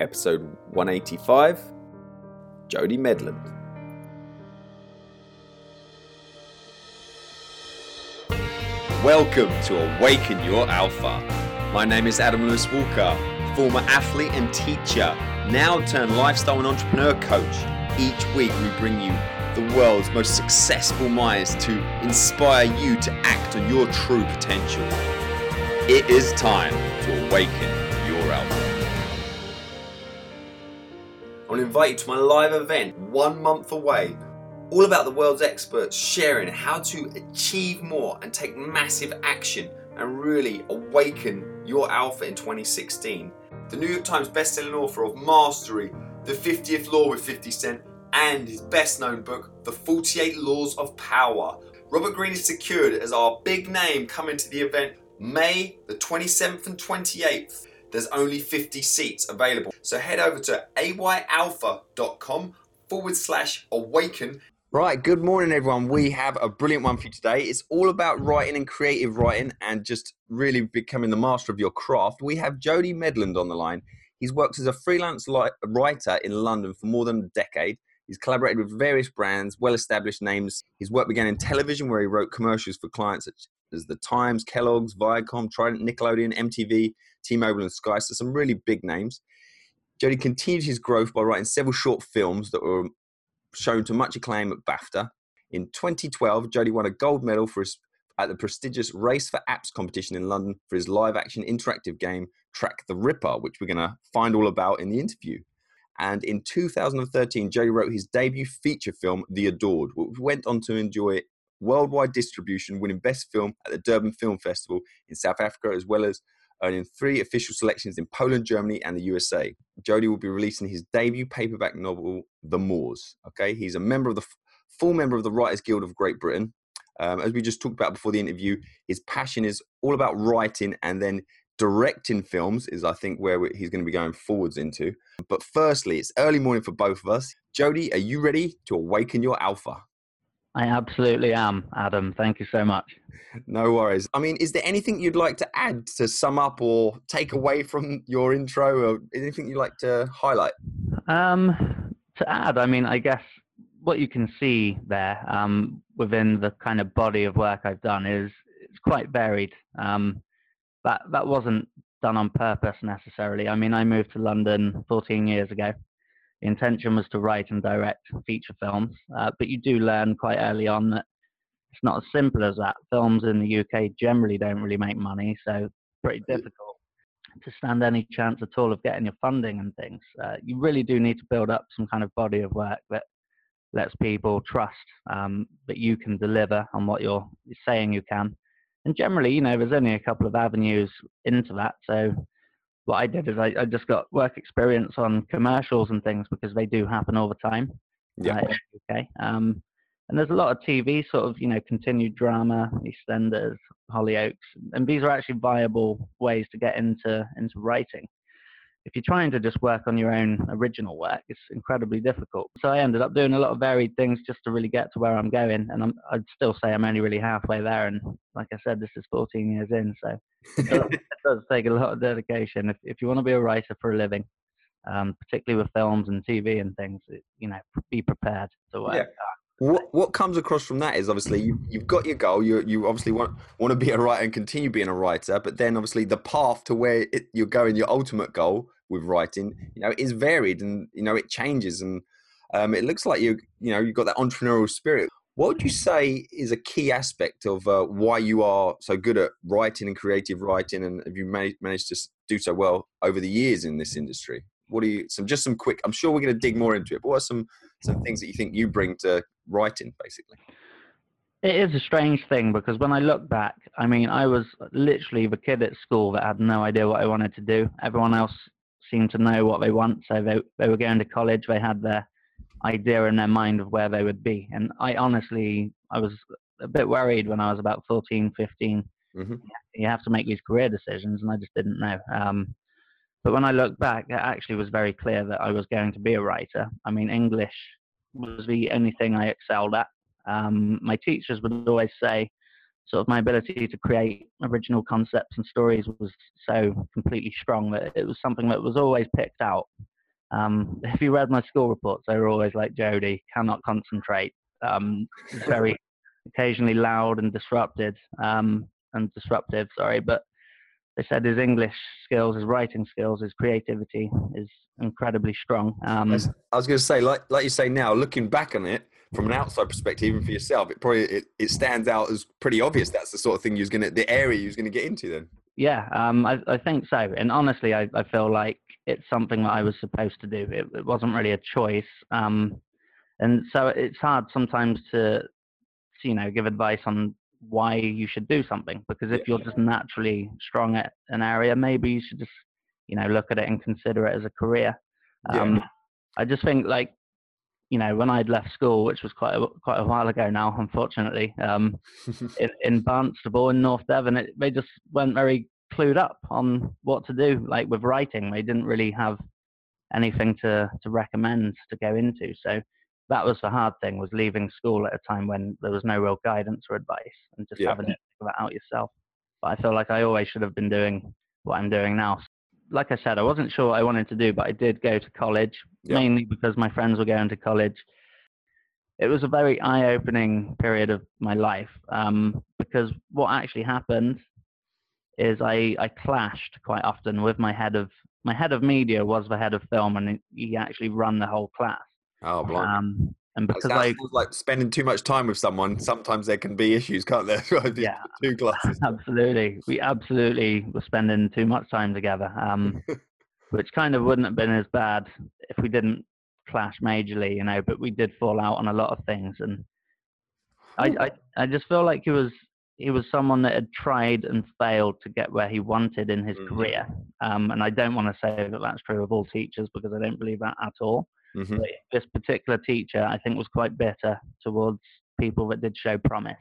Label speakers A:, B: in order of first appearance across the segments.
A: episode 185 Jody Medland. Welcome to Awaken Your Alpha. My name is Adam Lewis Walker, former athlete and teacher, now turned lifestyle and entrepreneur coach. Each week, we bring you the world's most successful minds to inspire you to act on your true potential. It is time to awaken invite you to my live event one month away all about the world's experts sharing how to achieve more and take massive action and really awaken your alpha in 2016. The New York Times bestselling author of Mastery, The 50th Law with 50 Cent, and his best known book, The 48 Laws of Power. Robert Greene is secured as our big name coming to the event May the 27th and 28th. There's only 50 seats available. So head over to ayalpha.com forward slash awaken Right, good morning, everyone. We have a brilliant one for you today. It's all about writing and creative writing and just really becoming the master of your craft. We have Jody Medland on the line. He's worked as a freelance writer in London for more than a decade. He's collaborated with various brands, well established names. His work began in television, where he wrote commercials for clients such as The Times, Kellogg's, Viacom, Trident, Nickelodeon, MTV, T Mobile, and Sky. So, some really big names. Jody continued his growth by writing several short films that were shown to much acclaim at BAFTA. In 2012, Jody won a gold medal for his, at the prestigious Race for Apps competition in London for his live action interactive game Track the Ripper, which we're going to find all about in the interview. And in 2013, Jody wrote his debut feature film, The Adored, which went on to enjoy worldwide distribution, winning Best Film at the Durban Film Festival in South Africa, as well as earning three official selections in Poland, Germany, and the USA. Jody will be releasing his debut paperback novel, The Moors. Okay, he's a member of the full member of the Writers Guild of Great Britain. Um, as we just talked about before the interview, his passion is all about writing and then directing films is I think where he's going to be going forwards into. But firstly, it's early morning for both of us. Jody, are you ready to awaken your alpha?
B: I absolutely am, Adam. Thank you so much.
A: No worries. I mean, is there anything you'd like to add to sum up or take away from your intro, or anything you'd like to highlight?
B: Um, to add, I mean, I guess what you can see there um, within the kind of body of work I've done is it's quite varied. Um, that that wasn't done on purpose necessarily. I mean, I moved to London 14 years ago, the intention was to write and direct feature films, uh, but you do learn quite early on that it's not as simple as that. Films in the UK generally don't really make money, so pretty difficult to stand any chance at all of getting your funding and things. Uh, you really do need to build up some kind of body of work that lets people trust um, that you can deliver on what you're saying you can. And generally, you know, there's only a couple of avenues into that. So what I did is I, I, just got work experience on commercials and things because they do happen all the time.
A: Yeah. Uh,
B: okay. Um, and there's a lot of TV sort of you know continued drama, EastEnders, Hollyoaks, and these are actually viable ways to get into into writing. If you're trying to just work on your own original work, it's incredibly difficult. So I ended up doing a lot of varied things just to really get to where I'm going. And I'm, I'd still say I'm only really halfway there. And like I said, this is 14 years in, so it does take a lot of dedication. If, if you want to be a writer for a living, um, particularly with films and TV and things, you know, be prepared to work. Yeah.
A: What what comes across from that is obviously you, you've got your goal. You you obviously want want to be a writer and continue being a writer, but then obviously the path to where it, you're going, your ultimate goal with writing, you know, is varied and you know it changes. And um, it looks like you you know you've got that entrepreneurial spirit. What would you say is a key aspect of uh, why you are so good at writing and creative writing, and have you managed, managed to do so well over the years in this industry? What are you? Some just some quick. I'm sure we're going to dig more into it. But what are some some things that you think you bring to writing, basically?
B: It is a strange thing because when I look back, I mean, I was literally the kid at school that had no idea what I wanted to do. Everyone else seemed to know what they want, so they they were going to college. They had their idea in their mind of where they would be. And I honestly, I was a bit worried when I was about 14, 15. Mm-hmm. You have to make these career decisions, and I just didn't know. Um, but when I look back, it actually was very clear that I was going to be a writer. I mean, English was the only thing I excelled at. Um, my teachers would always say, sort of my ability to create original concepts and stories was so completely strong that it was something that was always picked out. Um, if you read my school reports, they were always like Jody, cannot concentrate, um, very occasionally loud and disrupted um, and disruptive. Sorry, but they said his English skills, his writing skills, his creativity is incredibly strong. Um,
A: I was going to say, like like you say now, looking back on it from an outside perspective, even for yourself, it probably it, it stands out as pretty obvious. That's the sort of thing you're going to, the area you're going to get into then.
B: Yeah, um, I, I think so. And honestly, I, I feel like it's something that I was supposed to do. It, it wasn't really a choice. Um, and so it's hard sometimes to, you know, give advice on why you should do something because if you're just naturally strong at an area, maybe you should just, you know, look at it and consider it as a career. Um, yeah. I just think like, you know, when I'd left school, which was quite a, quite a while ago now, unfortunately, um, in, in Barnstaple in North Devon, it, they just weren't very clued up on what to do. Like with writing, they didn't really have anything to to recommend to go into. So that was the hard thing was leaving school at a time when there was no real guidance or advice and just yeah. having to figure that out yourself. But I feel like I always should have been doing what I'm doing now. Like I said, I wasn't sure what I wanted to do, but I did go to college yeah. mainly because my friends were going to college. It was a very eye-opening period of my life um, because what actually happened is I, I clashed quite often with my head of my head of media was the head of film and he actually run the whole class
A: Oh, blimey. Um, and because I like spending too much time with someone, sometimes there can be issues, can't there?
B: yeah,
A: two glasses.
B: Absolutely, we absolutely were spending too much time together, um, which kind of wouldn't have been as bad if we didn't clash majorly, you know. But we did fall out on a lot of things, and I, I, I just feel like he was he was someone that had tried and failed to get where he wanted in his mm-hmm. career. Um, and I don't want to say that that's true of all teachers because I don't believe that at all. Mm-hmm. this particular teacher, I think, was quite bitter towards people that did show promise.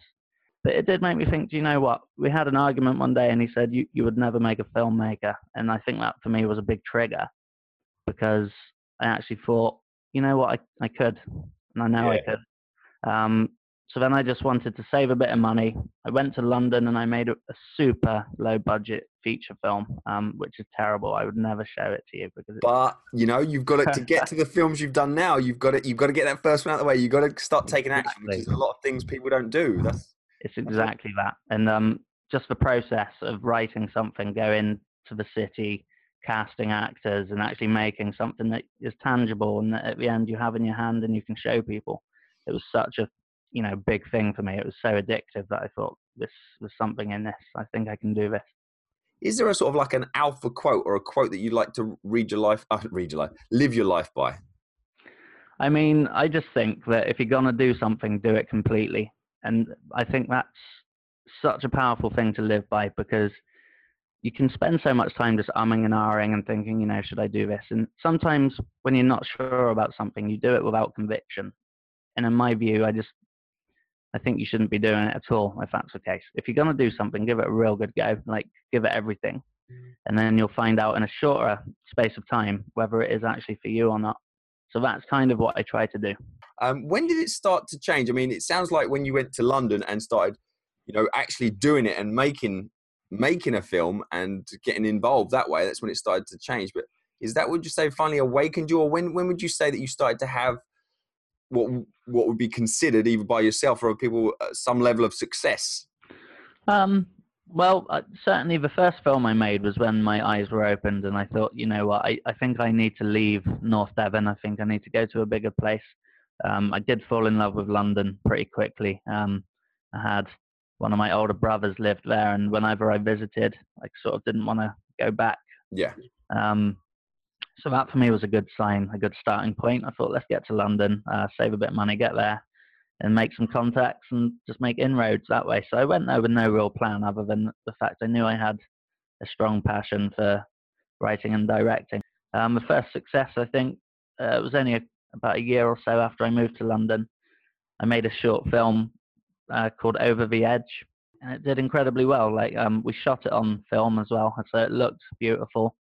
B: But it did make me think, do you know what? We had an argument one day and he said, you, you would never make a filmmaker. And I think that for me was a big trigger because I actually thought, you know what, I, I could. And I know yeah. I could. Um, so then I just wanted to save a bit of money. I went to London and I made a, a super low budget feature film, um, which is terrible. I would never show it to you because.
A: But you know, you've got it to get to the films you've done now. You've got it. You've got to get that first one out of the way. You've got to start taking action, exactly. which is a lot of things people don't do. That's.
B: It's exactly that, and um, just the process of writing something, going to the city, casting actors, and actually making something that is tangible and that at the end you have in your hand and you can show people. It was such a you know big thing for me. It was so addictive that I thought this was something in this. I think I can do this.
A: Is there a sort of like an alpha quote or a quote that you'd like to read your life, uh, read your life, live your life by?
B: I mean, I just think that if you're gonna do something, do it completely, and I think that's such a powerful thing to live by because you can spend so much time just umming and ahhing and thinking, you know, should I do this? And sometimes when you're not sure about something, you do it without conviction. And in my view, I just I think you shouldn't be doing it at all if that's the case. If you're going to do something, give it a real good go, like give it everything. Mm. And then you'll find out in a shorter space of time whether it is actually for you or not. So that's kind of what I try to do.
A: Um, when did it start to change? I mean, it sounds like when you went to London and started, you know, actually doing it and making making a film and getting involved that way. That's when it started to change. But is that would you say finally awakened you, or when when would you say that you started to have what what would be considered either by yourself or people uh, some level of success?
B: Um, well, uh, certainly the first film I made was when my eyes were opened, and I thought, you know what, I, I think I need to leave North Devon. I think I need to go to a bigger place. Um, I did fall in love with London pretty quickly. Um, I had one of my older brothers lived there, and whenever I visited, I sort of didn't want to go back.
A: Yeah.
B: Um, so that for me was a good sign, a good starting point. I thought, let's get to London, uh, save a bit of money, get there, and make some contacts and just make inroads that way. So I went there with no real plan other than the fact I knew I had a strong passion for writing and directing. Um, the first success, I think, uh, was only a, about a year or so after I moved to London. I made a short film uh, called Over the Edge, and it did incredibly well. Like um, we shot it on film as well, so it looked beautiful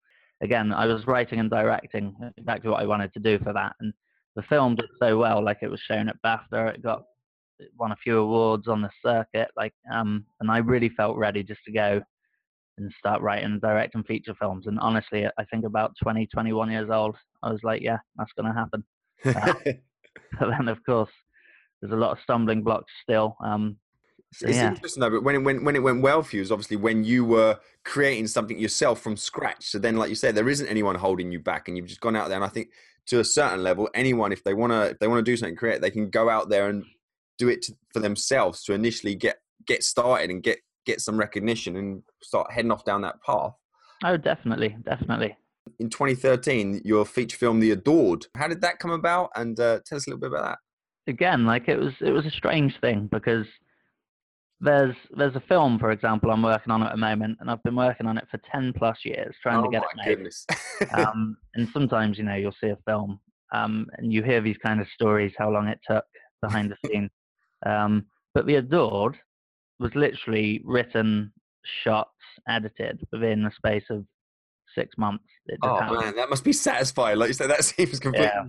B: again, I was writing and directing exactly what I wanted to do for that. And the film did so well, like it was shown at BAFTA, it got it won a few awards on the circuit, like um, and I really felt ready just to go and start writing and directing feature films. And honestly, I think about 20, 21 years old, I was like, yeah, that's going to happen. Uh, but then, of course, there's a lot of stumbling blocks still. Um,
A: so it's yeah. interesting though, but when it, when, when it went well for you is obviously when you were creating something yourself from scratch. So then, like you said, there isn't anyone holding you back, and you've just gone out there. And I think to a certain level, anyone if they want to if they want to do something create, they can go out there and do it to, for themselves to initially get get started and get get some recognition and start heading off down that path.
B: Oh, definitely, definitely.
A: In 2013, your feature film, The Adored. How did that come about? And uh, tell us a little bit about that.
B: Again, like it was, it was a strange thing because there's there's a film, for example, I'm working on at the moment, and I've been working on it for 10 plus years, trying
A: oh
B: to get it made.
A: Goodness.
B: um, and sometimes, you know, you'll see a film um, and you hear these kind of stories, how long it took behind the scenes. Um, but The Adored was literally written, shot, edited within the space of six months.
A: oh
B: happened.
A: man, that must be satisfying. Like you said, that seems completely yeah.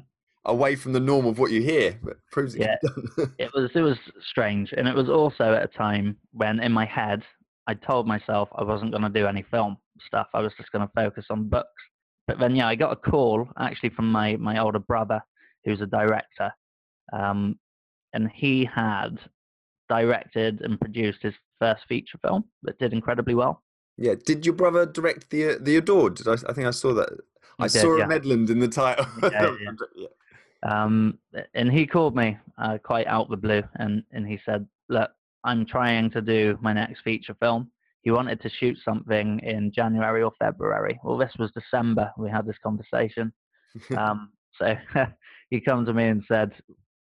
A: Away from the norm of what you hear, but proves it
B: yeah. it was it was strange, and it was also at a time when in my head I told myself I wasn't going to do any film stuff. I was just going to focus on books. But then, yeah, I got a call actually from my my older brother, who's a director, um, and he had directed and produced his first feature film that did incredibly well.
A: Yeah, did your brother direct the the Adored? Did I, I think I saw that. He I did, saw yeah. a Medland in the title. Yeah,
B: yeah. Um, and he called me uh, quite out the blue, and and he said, "Look, I'm trying to do my next feature film. He wanted to shoot something in January or February. Well, this was December. We had this conversation. um, so he came to me and said,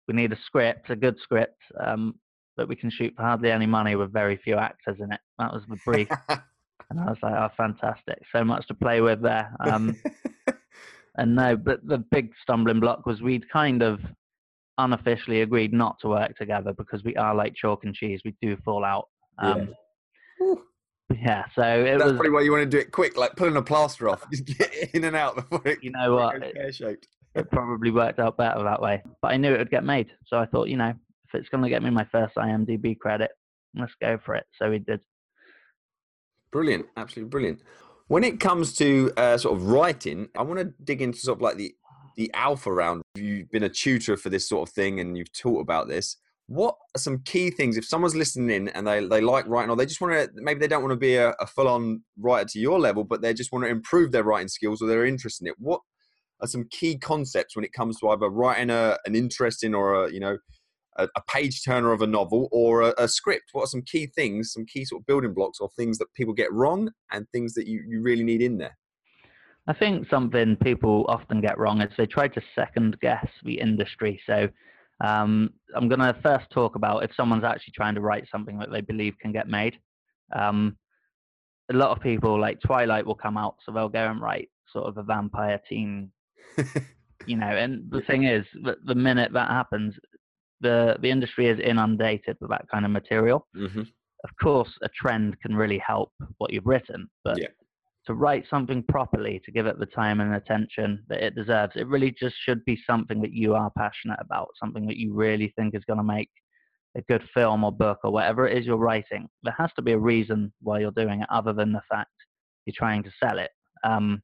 B: "We need a script, a good script. Um, that we can shoot for hardly any money with very few actors in it. That was the brief. and I was like, oh, fantastic. So much to play with there. Um, and no, but the big stumbling block was we'd kind of unofficially agreed not to work together because we are like chalk and cheese. We do fall out. Um, yeah. yeah. so it
A: That's
B: was,
A: probably why you want to do it quick, like pulling a plaster off. Just get in and out before it.
B: You know what? It, it probably worked out better that way. But I knew it would get made, so I thought, you know, if it's going to get me my first IMDb credit, let's go for it. So we did.
A: Brilliant, absolutely brilliant. When it comes to uh, sort of writing, I want to dig into sort of like the the alpha round. You've been a tutor for this sort of thing, and you've taught about this. What are some key things if someone's listening in and they, they like writing, or they just want to maybe they don't want to be a, a full on writer to your level, but they just want to improve their writing skills or they're interested in it. What are some key concepts when it comes to either writing a, an interesting or a you know a, a page turner of a novel or a, a, script? What are some key things, some key sort of building blocks or things that people get wrong and things that you, you really need in there?
B: I think something people often get wrong is they try to second guess the industry. So um, I'm going to first talk about if someone's actually trying to write something that they believe can get made. Um, a lot of people like Twilight will come out, so they'll go and write sort of a vampire teen, you know. And the thing is, the minute that happens, the the industry is inundated with that kind of material.
A: Mm-hmm.
B: Of course, a trend can really help what you've written, but
A: yeah.
B: to write something properly, to give it the time and attention that it deserves, it really just should be something that you are passionate about, something that you really think is going to make a good film or book or whatever it is you're writing. There has to be a reason why you're doing it, other than the fact you're trying to sell it. Um,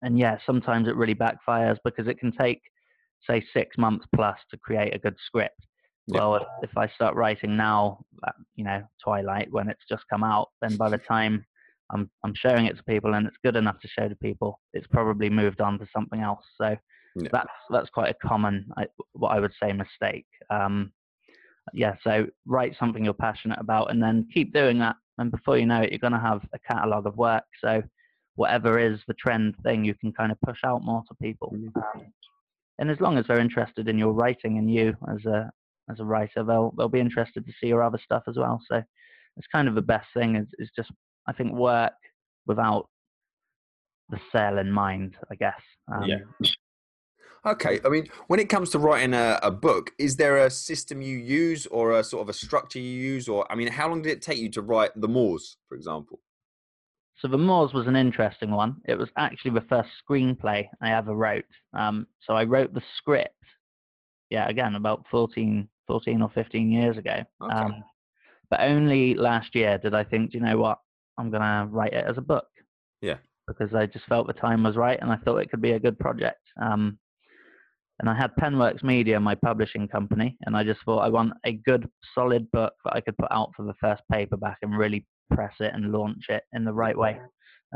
B: and yeah, sometimes it really backfires because it can take say six months plus to create a good script. Well, if I start writing now, uh, you know, Twilight when it's just come out, then by the time I'm I'm showing it to people and it's good enough to show to people, it's probably moved on to something else. So yeah. that's that's quite a common, what I would say, mistake. Um, yeah, so write something you're passionate about and then keep doing that, and before you know it, you're going to have a catalog of work. So whatever is the trend thing, you can kind of push out more to people. Um, and as long as they're interested in your writing and you as a as a writer, they'll they'll be interested to see your other stuff as well. So it's kind of the best thing is is just I think work without the sale in mind, I guess.
A: Um, yeah. Okay, I mean, when it comes to writing a, a, book, is there a system you use or a sort of a structure you use, or I mean, how long did it take you to write the Moors, for example?
B: So the Moors was an interesting one. It was actually the first screenplay I ever wrote. Um, so I wrote the script, yeah, again, about 14, 14 or 15 years ago.
A: Okay. Um,
B: but only last year did I think, you know what, I'm gonna write it as a book.
A: Yeah.
B: Because I just felt the time was right, and I thought it could be a good project. Um, and I had Penworks Media, my publishing company, and I just thought I want a good, solid book that I could put out for the first paperback and really press it and launch it in the right way.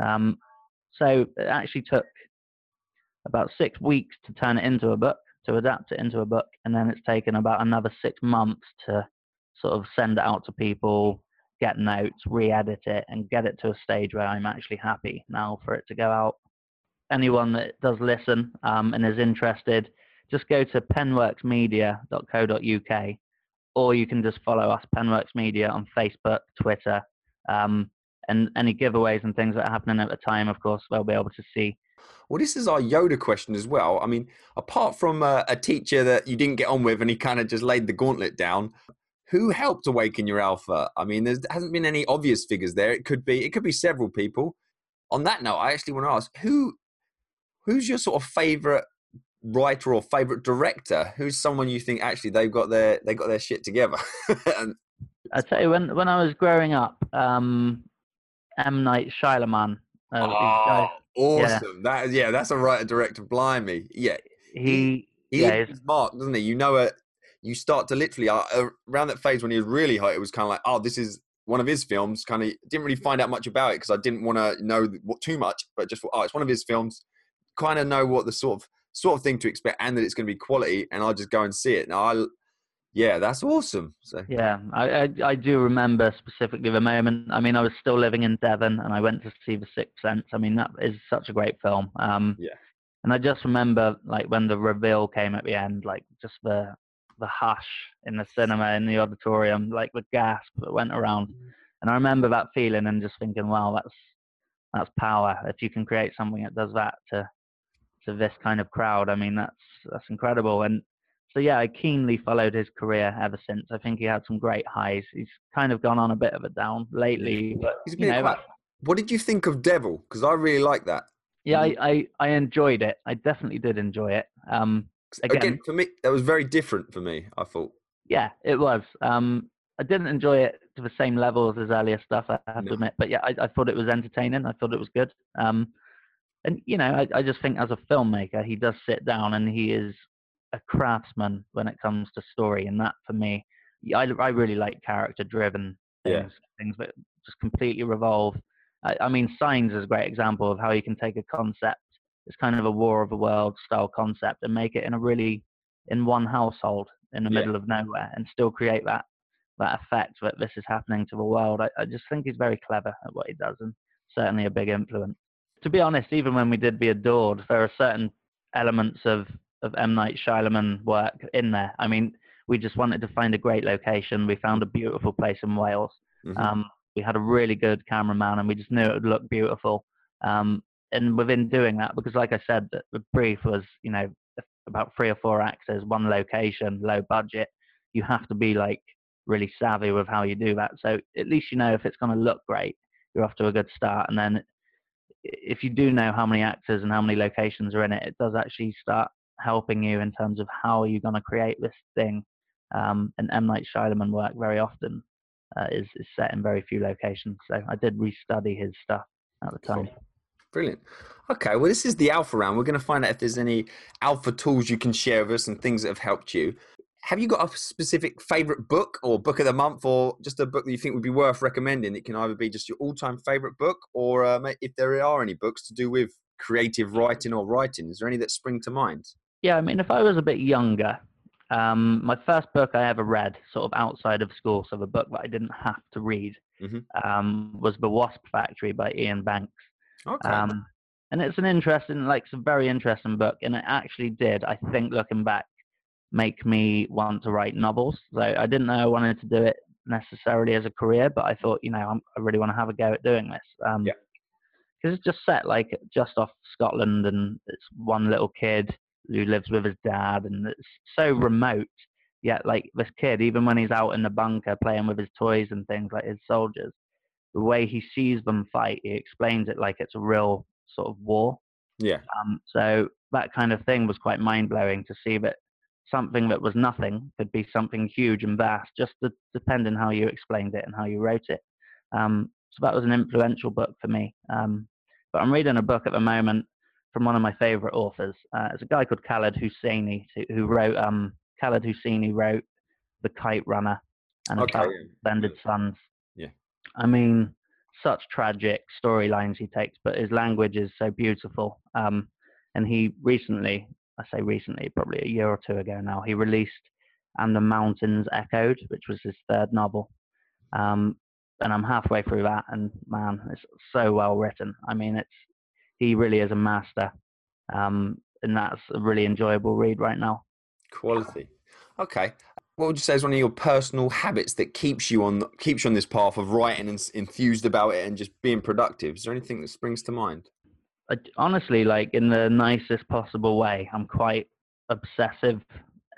B: Um, so it actually took about six weeks to turn it into a book, to adapt it into a book, and then it's taken about another six months to sort of send it out to people, get notes, re-edit it, and get it to a stage where I'm actually happy now for it to go out. Anyone that does listen um, and is interested, just go to penworksmedia.co.uk, or you can just follow us, Penworks Media, on Facebook, Twitter, um, and any giveaways and things that are happening at the time. Of course, they'll be able to see.
A: Well, this is our Yoda question as well. I mean, apart from uh, a teacher that you didn't get on with and he kind of just laid the gauntlet down, who helped awaken your alpha? I mean, there hasn't been any obvious figures there. It could be, it could be several people. On that note, I actually want to ask who, who's your sort of favorite writer or favorite director? Who's someone you think actually they've got their they got their shit together? and,
B: I tell you, when when I was growing up, um, M Night Shyamalan. Uh,
A: oh, awesome! Yeah. That yeah, that's a writer director. Blimey, yeah.
B: He
A: he,
B: yeah,
A: his mark, doesn't he? You know it. You start to literally uh, around that phase when he was really hot. It was kind of like, oh, this is one of his films. Kind of didn't really find out much about it because I didn't want to know what too much, but just oh, it's one of his films. Kind of know what the sort of sort of thing to expect and that it's going to be quality and I'll just go and see it. Now I yeah, that's awesome. So
B: yeah, I, I, I do remember specifically the moment. I mean, I was still living in Devon, and I went to see The Sixth Sense. I mean, that is such a great film. Um,
A: yeah.
B: And I just remember, like, when the reveal came at the end, like, just the the hush in the cinema in the auditorium, like the gasp that went around. And I remember that feeling and just thinking, wow, that's that's power. If you can create something that does that to to this kind of crowd. I mean, that's that's incredible. And so yeah, I keenly followed his career ever since. I think he had some great highs. He's kind of gone on a bit of a down lately, but you know, quite,
A: what did you think of Devil? Because I really like that.
B: Yeah, I, I, I enjoyed it. I definitely did enjoy it. Um,
A: again, again, for me, that was very different for me. I thought.
B: Yeah, it was. Um, I didn't enjoy it to the same level as his earlier stuff. I have no. to admit, but yeah, I, I, thought it was entertaining. I thought it was good. Um, and you know, I, I just think as a filmmaker, he does sit down and he is a craftsman when it comes to story, and that for me, I, I really like character-driven things, yeah. things that just completely revolve. I, I mean, Signs is a great example of how you can take a concept, it's kind of a War of the World style concept, and make it in a really in one household in the yeah. middle of nowhere, and still create that that effect that this is happening to the world. I, I just think he's very clever at what he does, and certainly a big influence to be honest, even when we did The Adored, there are certain elements of, of M. Night Shyamalan work in there. I mean, we just wanted to find a great location. We found a beautiful place in Wales. Mm-hmm. Um, we had a really good cameraman and we just knew it would look beautiful. Um, and within doing that, because like I said, the, the brief was, you know, about three or four actors, one location, low budget. You have to be like really savvy with how you do that. So at least you know if it's going to look great, you're off to a good start. And then if you do know how many actors and how many locations are in it, it does actually start helping you in terms of how are you going to create this thing. Um, and M Night Shyamalan work very often uh, is, is set in very few locations. So I did restudy his stuff at the time. Cool.
A: Brilliant. Okay, well, this is the alpha round. We're going to find out if there's any alpha tools you can share with us and things that have helped you have you got a specific favorite book or book of the month or just a book that you think would be worth recommending it can either be just your all-time favorite book or uh, if there are any books to do with creative writing or writing is there any that spring to mind
B: yeah i mean if i was a bit younger um, my first book i ever read sort of outside of school so the book that i didn't have to read mm-hmm. um, was the wasp factory by Iain Banks
A: okay. Um,
B: and it's an interesting like it's a very interesting book and it actually did i think looking back make me want to write novels. So I didn't know I wanted to do it necessarily as a career, but I thought, you know, I'm, i really want to have a go at doing this. Um,
A: yeah.
B: Because it's just set like just off Scotland, and it's one little kid who lives with his dad, and it's so remote. Yet, like this kid, even when he's out in the bunker playing with his toys and things like his soldiers, the way he sees them fight, he explains it like it's a real sort of war.
A: Yeah.
B: Um, so that kind of thing was quite mind blowing to see that something that was nothing could be something huge and vast, just to, depending how you explained it and how you wrote it. Um, so that was an influential book for me. Um, but I'm reading a book at the moment from one of my favorite authors. Uh, it's a guy called Khaled Hosseini who wrote um, Khaled Hosseini wrote The Kite Runner and okay, about yeah. Sons.
A: Yeah.
B: I mean, such tragic storylines he takes, but his language is so beautiful. Um, and he recently, I say recently, probably a year or two ago now, he released And the Mountains Echoed, which was his third novel. Um, and I'm halfway through that, and man, it's so well written. I mean, it's he really is a master, um, and that's a really enjoyable read right now.
A: Quality. Okay. What would you say is one of your personal habits that keeps you on keeps you on this path of writing and enthused about it and just being productive? Is there anything that springs to mind?
B: I, honestly, like in the nicest possible way, I'm quite obsessive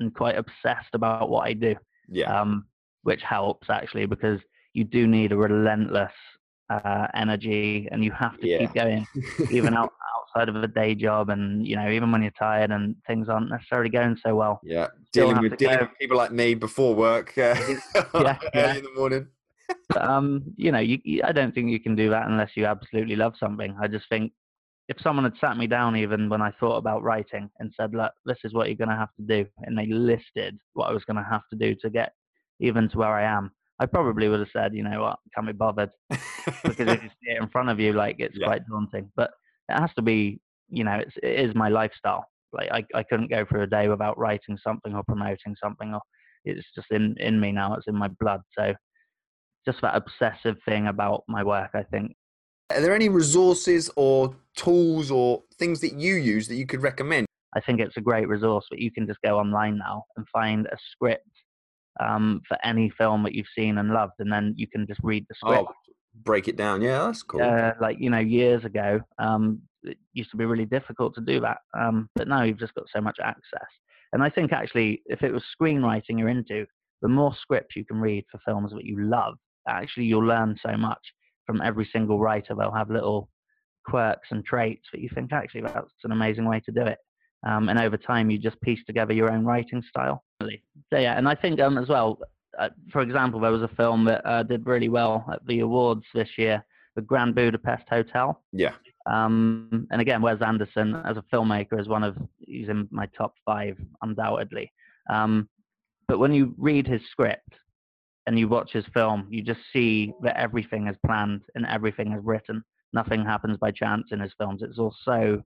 B: and quite obsessed about what I do.
A: Yeah.
B: Um, which helps actually because you do need a relentless uh, energy and you have to yeah. keep going even out, outside of a day job and you know even when you're tired and things aren't necessarily going so well
A: yeah dealing with dealing with people like me before work uh, yeah, yeah. in the morning
B: but, um you know you, i don't think you can do that unless you absolutely love something i just think if someone had sat me down even when i thought about writing and said look this is what you're going to have to do and they listed what i was going to have to do to get even to where i am I probably would have said, you know what, can't be bothered because if you see it in front of you, like it's yeah. quite daunting. But it has to be, you know, it's, it is my lifestyle. Like I, I couldn't go for a day without writing something or promoting something, or it's just in in me now. It's in my blood. So just that obsessive thing about my work, I think.
A: Are there any resources or tools or things that you use that you could recommend?
B: I think it's a great resource, but you can just go online now and find a script um, for any film that you've seen and loved, and then you can just read the script. Oh,
A: break it down. Yeah, that's cool.
B: Uh, like you know, years ago, um, it used to be really difficult to do that, um, but now you've just got so much access. And I think actually, if it was screenwriting you're into, the more scripts you can read for films that you love, actually you'll learn so much from every single writer. They'll have little quirks and traits that you think actually that's an amazing way to do it. Um, and over time, you just piece together your own writing style. So yeah, and I think um, as well, uh, for example, there was a film that uh, did really well at the awards this year, The Grand Budapest Hotel.
A: Yeah.
B: Um, and again, Wes Anderson as a filmmaker is one of he's in my top five undoubtedly. Um, but when you read his script and you watch his film, you just see that everything is planned and everything is written. Nothing happens by chance in his films. It's all so,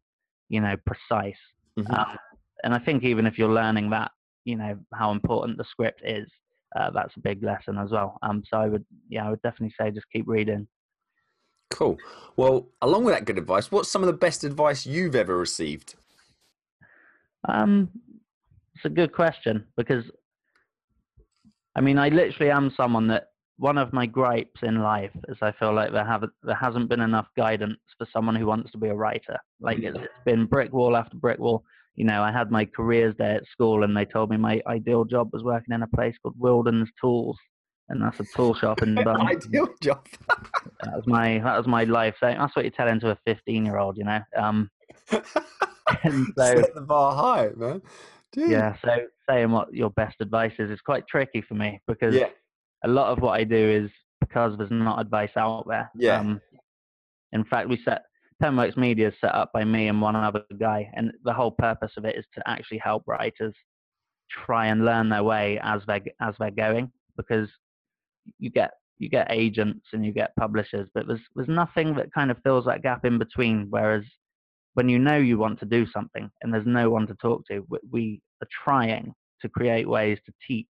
B: you know, precise. Mm-hmm. Um, and I think even if you're learning that, you know, how important the script is, uh, that's a big lesson as well. Um, so I would, yeah, I would definitely say just keep reading.
A: Cool. Well, along with that good advice, what's some of the best advice you've ever received?
B: Um, it's a good question because, I mean, I literally am someone that one of my gripes in life is I feel like there have there hasn't been enough guidance for someone who wants to be a writer. Like it's, it's been brick wall after brick wall. You know, I had my careers day at school, and they told me my ideal job was working in a place called Wilden's Tools, and that's a tool shop in Birmingham.
A: ideal job.
B: that was my that was my life. So that's what you're telling to a 15 year old, you know. Um,
A: and so Set the bar high, man.
B: Dude. Yeah. So saying what your best advice is is quite tricky for me because. Yeah a lot of what I do is because there's not advice out there.
A: Yeah. Um,
B: in fact, we set Penworks Media is set up by me and one other guy, and the whole purpose of it is to actually help writers try and learn their way as they as they're going, because you get you get agents and you get publishers, but there's there's nothing that kind of fills that gap in between. Whereas when you know you want to do something and there's no one to talk to, we are trying to create ways to teach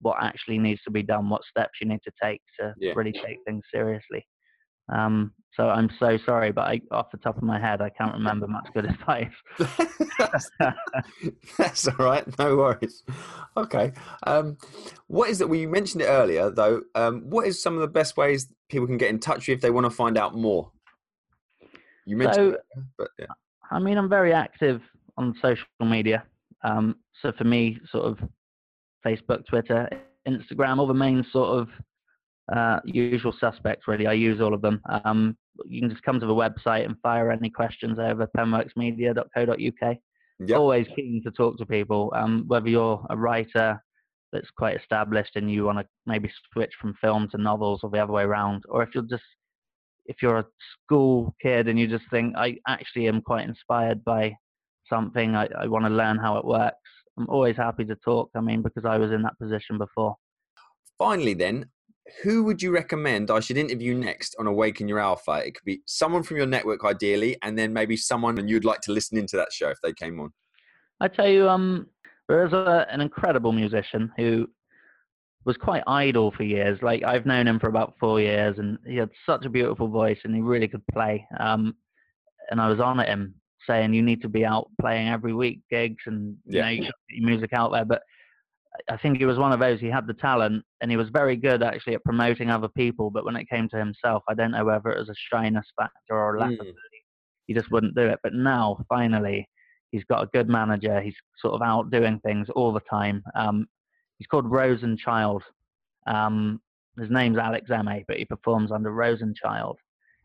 B: what actually needs to be done, what steps you need to take to yeah. really take things seriously. Um, so I'm so sorry, but I, off the top of my head, I can't remember much good advice.
A: that's, that's, all right, no worries. Okay, um, what is it? Well, you mentioned it earlier, though. Um, what is some of the best ways people can get in touch with you if they want to find out more? You mentioned, so, it, but yeah. I
B: mean, I'm very active on social media. Um, so for me, sort of Facebook, Twitter, Instagram, all the main sort of uh, usual suspects, really. I use all of them. Um, you can just come to the website and fire any questions over penworksmedia.co.uk. Yep. Always keen to talk to people, um, whether you're a writer that's quite established and you want to maybe switch from film to novels or the other way around, or if you're just if you're a school kid and you just think, I actually am quite inspired by something, I, I want to learn how it works. I'm always happy to talk. I mean, because I was in that position before.
A: Finally, then, who would you recommend I should interview next on Awaken Your Alpha? It could be someone from your network, ideally, and then maybe someone and you'd like to listen into that show if they came on.
B: I tell you, um, there is a, an incredible musician who was quite idle for years. Like I've known him for about four years, and he had such a beautiful voice, and he really could play. Um, and I was on at him saying, "You need to be out playing every week, gigs, and you yeah. know, you your music out there." But I think he was one of those. He had the talent, and he was very good actually at promoting other people. But when it came to himself, I don't know whether it was a shyness factor or a lack mm. of He just wouldn't do it. But now, finally, he's got a good manager. He's sort of out doing things all the time. Um, he's called Rosenchild. Um, his name's Alex Eme, but he performs under Rosenchild.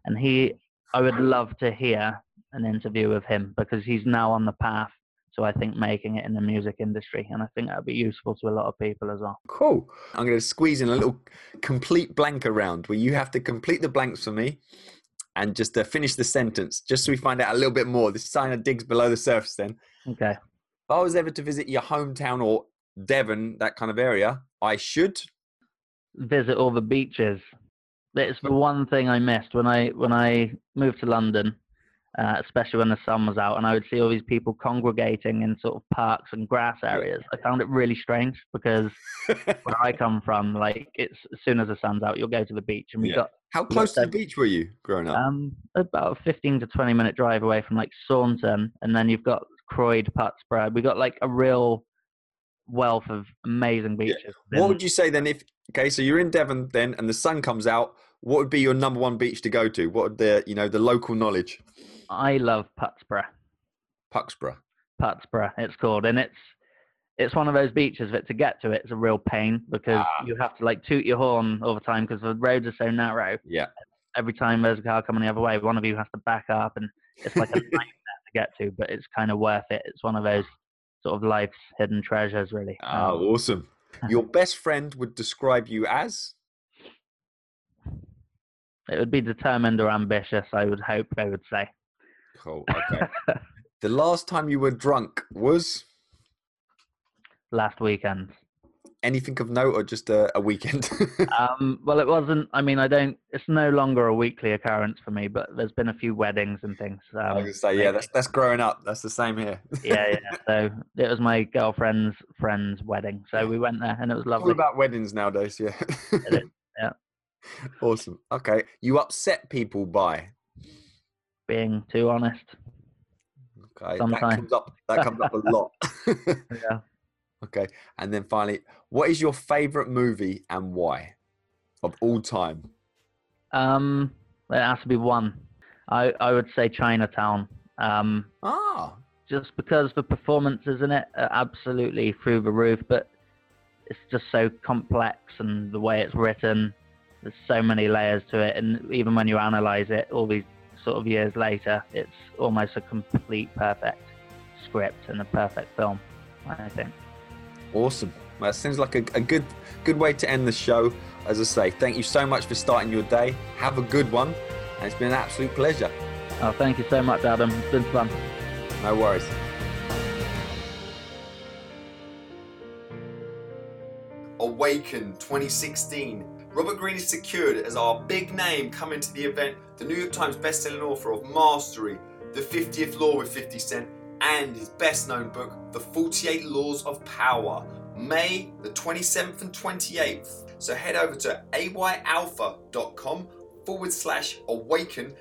B: And he, I would love to hear an interview with him because he's now on the path to, I think, making it in the music industry. And I think that would be useful to a lot of people as well.
A: Cool. I'm going to squeeze in a little complete blank around where you have to complete the blanks for me and just uh, finish the sentence, just so we find out a little bit more. This sign of digs below the surface then.
B: Okay.
A: If I was ever to visit your hometown or Devon, that kind of area, I should
B: visit all the beaches. It's the one thing I missed when I when I moved to London, uh, especially when the sun was out, and I would see all these people congregating in sort of parks and grass areas. I found it really strange because where I come from, like it's as soon as the sun's out, you'll go to the beach, and we yeah. got.
A: How close to the beach were you growing up?
B: Um, about a 15 to 20 minute drive away from like Saunton, and then you've got Croyde, Putsborough. We got like a real wealth of amazing beaches.
A: Yeah. What would you say then if okay, so you're in Devon then and the sun comes out, what would be your number one beach to go to? What would the you know, the local knowledge?
B: I love Putsborough.
A: Puxborough.
B: Putsborough, it's called. And it's it's one of those beaches that to get to it is a real pain because ah. you have to like toot your horn all the time because the roads are so narrow.
A: Yeah.
B: Every time there's a car coming the other way, one of you has to back up and it's like a nightmare to get to, but it's kind of worth it. It's one of those sort of life's hidden treasures, really.
A: Oh, um, awesome. Your best friend would describe you as?
B: It would be determined or ambitious, I would hope they would say.
A: Cool. Okay. the last time you were drunk was?
B: Last weekend
A: anything of note or just a, a weekend?
B: um, well, it wasn't. I mean, I don't. It's no longer a weekly occurrence for me, but there's been a few weddings and things.
A: Um, I was gonna say, yeah, that's that's growing up. That's the same here.
B: yeah, yeah. So it was my girlfriend's friend's wedding, so we went there, and it was lovely.
A: All about weddings nowadays, yeah.
B: Yeah.
A: Awesome. Okay, you upset people by
B: being too honest.
A: Okay, Sometimes. that comes up. That comes up a lot.
B: yeah.
A: Okay. And then finally, what is your favorite movie and why of all time?
B: Um, it has to be one. I, I would say Chinatown. Um,
A: ah.
B: Just because the performances in it are absolutely through the roof, but it's just so complex and the way it's written, there's so many layers to it. And even when you analyze it all these sort of years later, it's almost a complete perfect script and a perfect film, I think.
A: Awesome. Well, that seems like a, a good good way to end the show. As I say, thank you so much for starting your day. Have a good one, and it's been an absolute pleasure.
B: Oh, thank you so much, Adam. It's been fun.
A: No worries. Awaken 2016. Robert Greene is secured as our big name coming to the event. The New York Times bestselling author of Mastery, The 50th Law with 50 Cent, and his best known book, The 48 Laws of Power, May the 27th and 28th. So head over to ayalpha.com forward slash awaken